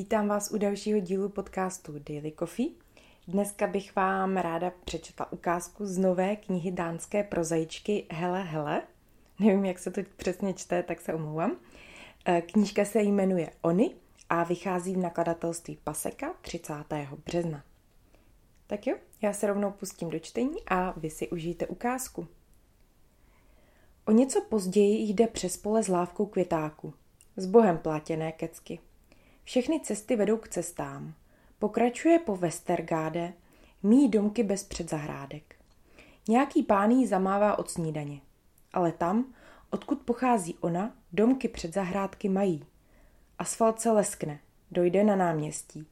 Vítám vás u dalšího dílu podcastu Daily Coffee. Dneska bych vám ráda přečetla ukázku z nové knihy dánské prozaičky Hele Hele. Nevím, jak se to přesně čte, tak se omlouvám. Eh, knížka se jmenuje Oni a vychází v nakladatelství Paseka 30. března. Tak jo, já se rovnou pustím do čtení a vy si užijte ukázku. O něco později jde přes pole s lávkou květáku. S bohem plátěné kecky. Všechny cesty vedou k cestám. Pokračuje po Westergáde, mý domky bez předzahrádek. Nějaký pán jí zamává od snídaně. Ale tam, odkud pochází ona, domky před zahrádky mají. Asfalt se leskne, dojde na náměstí.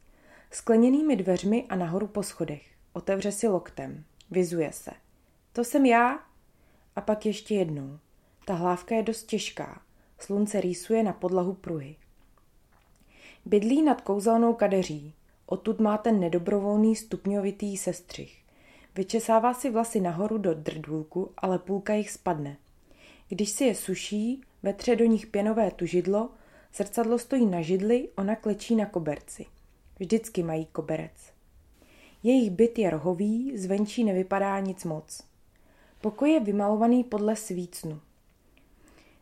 Skleněnými dveřmi a nahoru po schodech. Otevře si loktem. Vyzuje se. To jsem já? A pak ještě jednou. Ta hlávka je dost těžká. Slunce rýsuje na podlahu pruhy. Bydlí nad kouzelnou kadeří. Odtud má ten nedobrovolný stupňovitý sestřih. Vyčesává si vlasy nahoru do drdůlku, ale půlka jich spadne. Když si je suší, vetře do nich pěnové tužidlo, zrcadlo stojí na židli, ona klečí na koberci. Vždycky mají koberec. Jejich byt je rohový, zvenčí nevypadá nic moc. Pokoj je vymalovaný podle svícnu.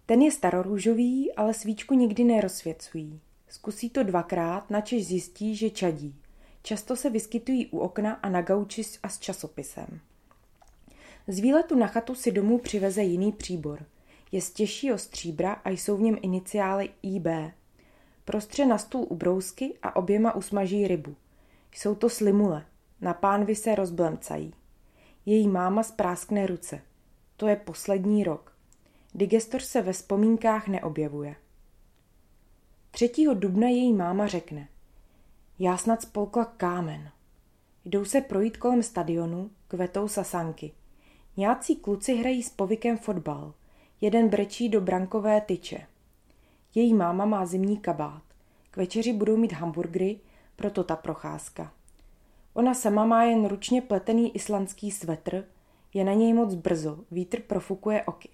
Ten je starorůžový, ale svíčku nikdy nerozsvěcují. Zkusí to dvakrát, načež zjistí, že čadí. Často se vyskytují u okna a na gauči a s časopisem. Z výletu na chatu si domů přiveze jiný příbor. Je z těžšího stříbra a jsou v něm iniciály IB. Prostře na stůl u brousky a oběma usmaží rybu. Jsou to slimule. Na pánvi se rozblemcají. Její máma spráskne ruce. To je poslední rok. Digestor se ve vzpomínkách neobjevuje. 3. dubna její máma řekne Já snad spolkla kámen. Jdou se projít kolem stadionu, kvetou sasanky. Nějací kluci hrají s povykem fotbal. Jeden brečí do brankové tyče. Její máma má zimní kabát. K večeři budou mít hamburgery, proto ta procházka. Ona sama má jen ručně pletený islandský svetr, je na něj moc brzo, vítr profukuje oky.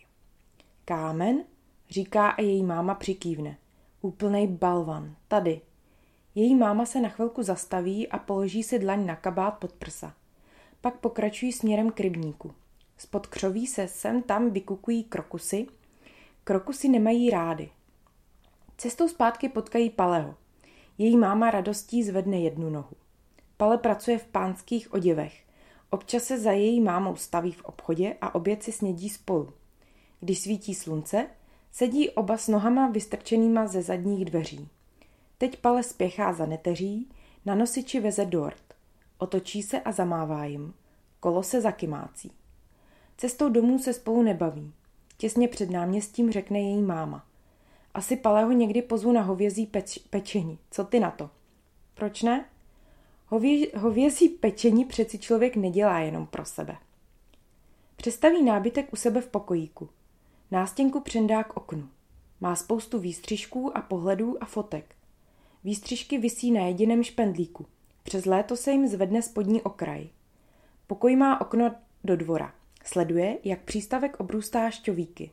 Kámen, říká a její máma přikývne. Úplnej balvan, tady. Její máma se na chvilku zastaví a položí si dlaň na kabát pod prsa. Pak pokračují směrem k rybníku. Spod křoví se sem tam vykukují krokusy. Krokusy nemají rády. Cestou zpátky potkají Paleho. Její máma radostí zvedne jednu nohu. Pale pracuje v pánských oděvech. Občas se za její mámou staví v obchodě a oběd si snědí spolu. Když svítí slunce, sedí oba s nohama vystrčenýma ze zadních dveří. Teď Pale spěchá za neteří, na nosiči veze dort. Otočí se a zamává jim. Kolo se zakymácí. Cestou domů se spolu nebaví. Těsně před náměstím řekne její máma. Asi Paleho někdy pozvu na hovězí peč- pečení. Co ty na to? Proč ne? Hově- hovězí pečení přeci člověk nedělá jenom pro sebe. Přestaví nábytek u sebe v pokojíku. Nástěnku přendá k oknu. Má spoustu výstřižků a pohledů a fotek. Výstřižky visí na jediném špendlíku. Přes léto se jim zvedne spodní okraj. Pokoj má okno do dvora. Sleduje, jak přístavek obrůstá šťovíky.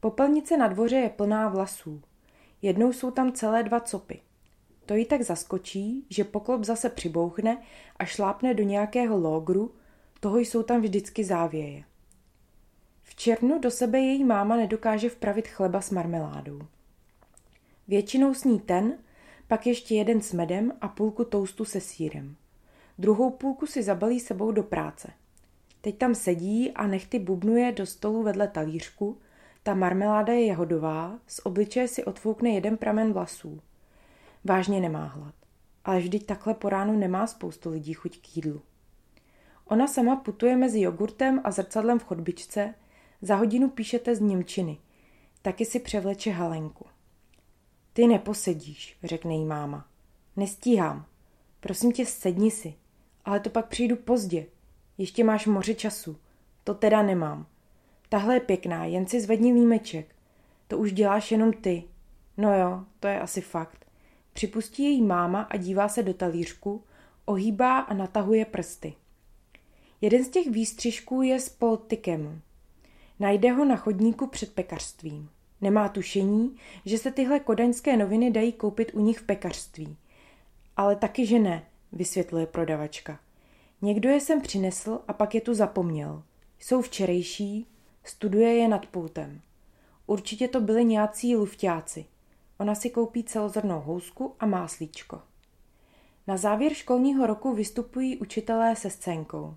Popelnice na dvoře je plná vlasů. Jednou jsou tam celé dva copy. To ji tak zaskočí, že poklop zase přibouchne a šlápne do nějakého logru, toho jsou tam vždycky závěje. V červnu do sebe její máma nedokáže vpravit chleba s marmeládou. Většinou sní ten, pak ještě jeden s medem a půlku toustu se sírem. Druhou půlku si zabalí sebou do práce. Teď tam sedí a nechty bubnuje do stolu vedle talířku, ta marmeláda je jahodová, z obličeje si otfoukne jeden pramen vlasů. Vážně nemá hlad. Ale vždyť takhle po ránu nemá spoustu lidí chuť k jídlu. Ona sama putuje mezi jogurtem a zrcadlem v chodbičce, za hodinu píšete z Němčiny. Taky si převleče Halenku. Ty neposedíš, řekne jí máma. Nestíhám. Prosím tě, sedni si. Ale to pak přijdu pozdě. Ještě máš moře času. To teda nemám. Tahle je pěkná, jen si zvedni límeček. To už děláš jenom ty. No jo, to je asi fakt. Připustí její máma a dívá se do talířku, ohýbá a natahuje prsty. Jeden z těch výstřižků je s poltikem. Najde ho na chodníku před pekařstvím. Nemá tušení, že se tyhle kodaňské noviny dají koupit u nich v pekařství. Ale taky, že ne, vysvětluje prodavačka. Někdo je sem přinesl a pak je tu zapomněl. Jsou včerejší, studuje je nad pultem. Určitě to byli nějací lufťáci. Ona si koupí celozrnou housku a máslíčko. Na závěr školního roku vystupují učitelé se scénkou.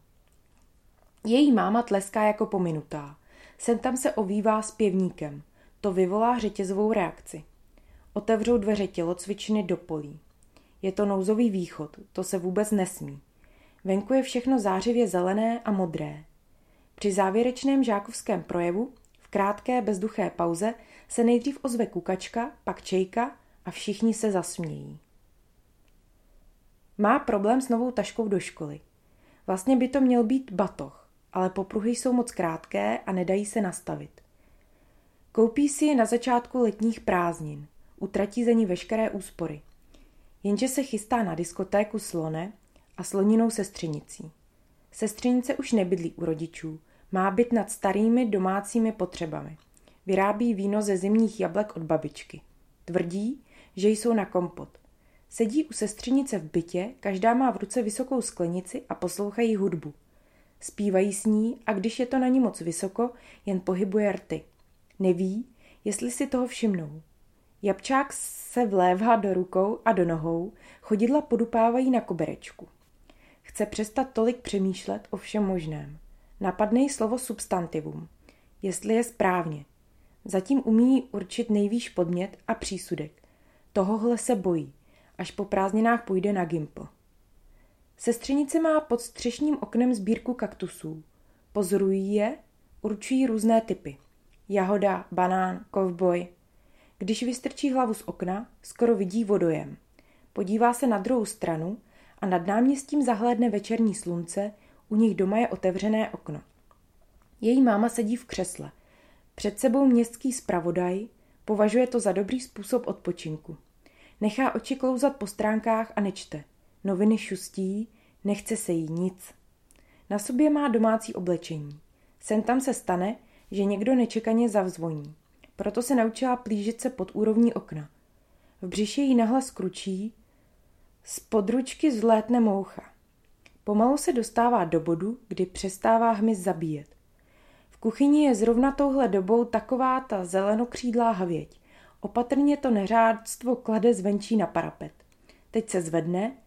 Její máma tleská jako pominutá. Sem tam se ovývá s pěvníkem. To vyvolá řetězovou reakci. Otevřou dveře tělocvičny do polí. Je to nouzový východ, to se vůbec nesmí. Venku je všechno zářivě zelené a modré. Při závěrečném žákovském projevu, v krátké bezduché pauze, se nejdřív ozve kukačka, pak čejka a všichni se zasmějí. Má problém s novou taškou do školy. Vlastně by to měl být batoh, ale popruhy jsou moc krátké a nedají se nastavit. Koupí si je na začátku letních prázdnin. Utratí za ní veškeré úspory. Jenže se chystá na diskotéku Slone a sloninou sestřenicí. Sestřenice už nebydlí u rodičů, má být nad starými domácími potřebami. Vyrábí víno ze zimních jablek od babičky. Tvrdí, že jsou na kompot. Sedí u sestřenice v bytě, každá má v ruce vysokou sklenici a poslouchají hudbu. Zpívají s ní a když je to na ní moc vysoko, jen pohybuje rty. Neví, jestli si toho všimnou. Jabčák se vlévá do rukou a do nohou, chodidla podupávají na koberečku. Chce přestat tolik přemýšlet o všem možném. Napadne jí slovo substantivum, jestli je správně. Zatím umí určit nejvýš podmět a přísudek. Tohohle se bojí, až po prázdninách půjde na gimpl. Sestřenice má pod střešním oknem sbírku kaktusů. Pozorují je, určují různé typy. Jahoda, banán, kovboj. Když vystrčí hlavu z okna, skoro vidí vodojem. Podívá se na druhou stranu a nad náměstím zahlédne večerní slunce, u nich doma je otevřené okno. Její máma sedí v křesle. Před sebou městský zpravodaj, považuje to za dobrý způsob odpočinku. Nechá oči klouzat po stránkách a nečte. Noviny šustí, nechce se jí nic. Na sobě má domácí oblečení. Sem tam se stane, že někdo nečekaně zavzvoní. Proto se naučila plížit se pod úrovní okna. V břiše jí nahlas kručí, z područky zlétne moucha. Pomalu se dostává do bodu, kdy přestává hmyz zabíjet. V kuchyni je zrovna touhle dobou taková ta zelenokřídlá havěť. Opatrně to neřádstvo klade zvenčí na parapet. Teď se zvedne,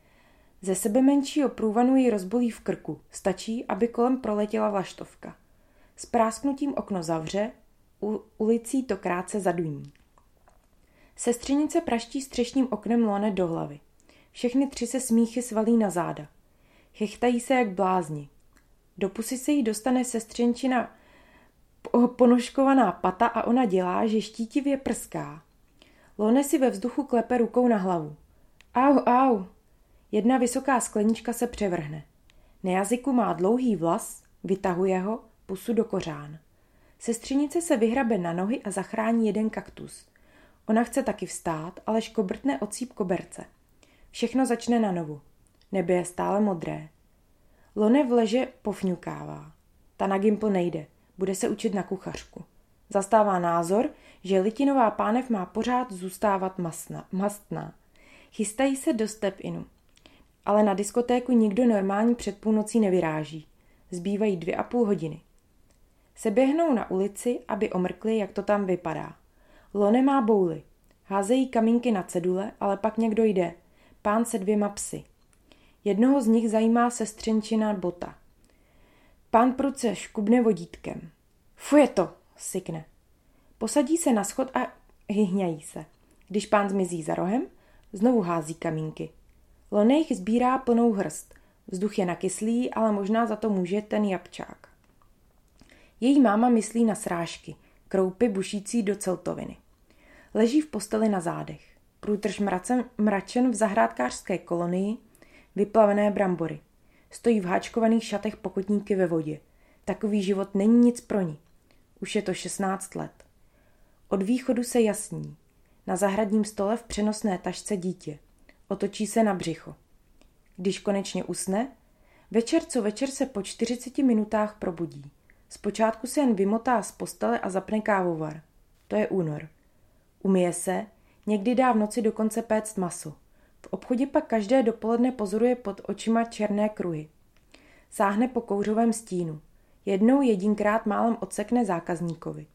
ze sebe menšího průvanu ji rozbolí v krku. Stačí, aby kolem proletěla vlaštovka. S prásknutím okno zavře, u ulicí to krátce zaduní. Sestřenice praští střešním oknem lone do hlavy. Všechny tři se smíchy svalí na záda. Chechtají se jak blázni. Do pusy se jí dostane sestřenčina ponožkovaná pata a ona dělá, že štítivě prská. Lone si ve vzduchu klepe rukou na hlavu. Au, au. Jedna vysoká sklenička se převrhne. Na jazyku má dlouhý vlas, vytahuje ho, pusu do kořán. Sestřenice se vyhrabe na nohy a zachrání jeden kaktus. Ona chce taky vstát, ale škobrtne ocíp koberce. Všechno začne na novu. Nebe je stále modré. Lone v leže pofňukává. Ta na Gimpl nejde. Bude se učit na kuchařku. Zastává názor, že litinová pánev má pořád zůstávat masna, mastná. Chystají se do step-inu. Ale na diskotéku nikdo normální před půlnocí nevyráží. Zbývají dvě a půl hodiny. Se běhnou na ulici, aby omrkli, jak to tam vypadá. Lone má bouly. Házejí kamínky na cedule, ale pak někdo jde. Pán se dvěma psy. Jednoho z nich zajímá sestřenčina bota. Pán pruce škubne vodítkem. Fuje to, sykne. Posadí se na schod a hyhňají se. Když pán zmizí za rohem, znovu hází kamínky. Lonejch sbírá plnou hrst. Vzduch je nakyslý, ale možná za to může ten jabčák. Její máma myslí na srážky, kroupy bušící do celtoviny. Leží v posteli na zádech. Průtrž mracen, mračen v zahrádkářské kolonii, vyplavené brambory. Stojí v háčkovaných šatech pokotníky ve vodě. Takový život není nic pro ní. Už je to 16 let. Od východu se jasní. Na zahradním stole v přenosné tašce dítě. Otočí se na břicho. Když konečně usne, večer co večer se po 40 minutách probudí. Zpočátku se jen vymotá z postele a zapne kávovar. To je únor. Umije se, někdy dá v noci dokonce péct maso. V obchodě pak každé dopoledne pozoruje pod očima černé kruhy. Sáhne po kouřovém stínu. Jednou jedinkrát málem odsekne zákazníkovi.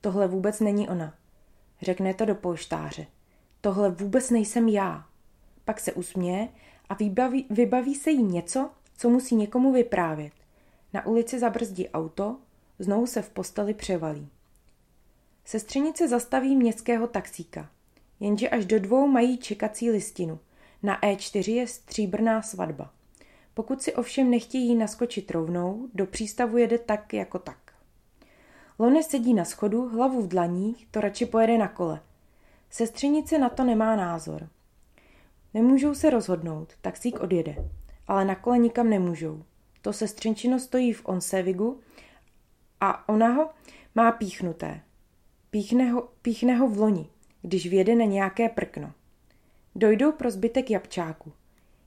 Tohle vůbec není ona. Řekne to do polštáře. Tohle vůbec nejsem já. Pak se usměje a vybaví, vybaví se jí něco, co musí někomu vyprávět. Na ulici zabrzdí auto, znovu se v posteli převalí. Sestřenice zastaví městského taxíka, jenže až do dvou mají čekací listinu. Na E4 je stříbrná svatba. Pokud si ovšem nechtějí naskočit rovnou, do přístavu jede tak jako tak. Lone sedí na schodu, hlavu v dlaních, to radši pojede na kole. Sestřenice na to nemá názor. Nemůžou se rozhodnout, taxík odjede, ale na kole nikam nemůžou. To sestřenčino stojí v Onsevigu a ona ho má píchnuté. Píchne ho, píchne ho v loni, když vjede na nějaké prkno. Dojdou pro zbytek jabčáku,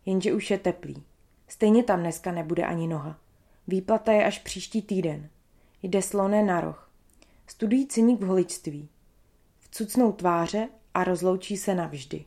jenže už je teplý. Stejně tam dneska nebude ani noha. Výplata je až příští týden. Jde sloné na roh. Studují ceník v holičství. Vcucnou tváře a rozloučí se navždy.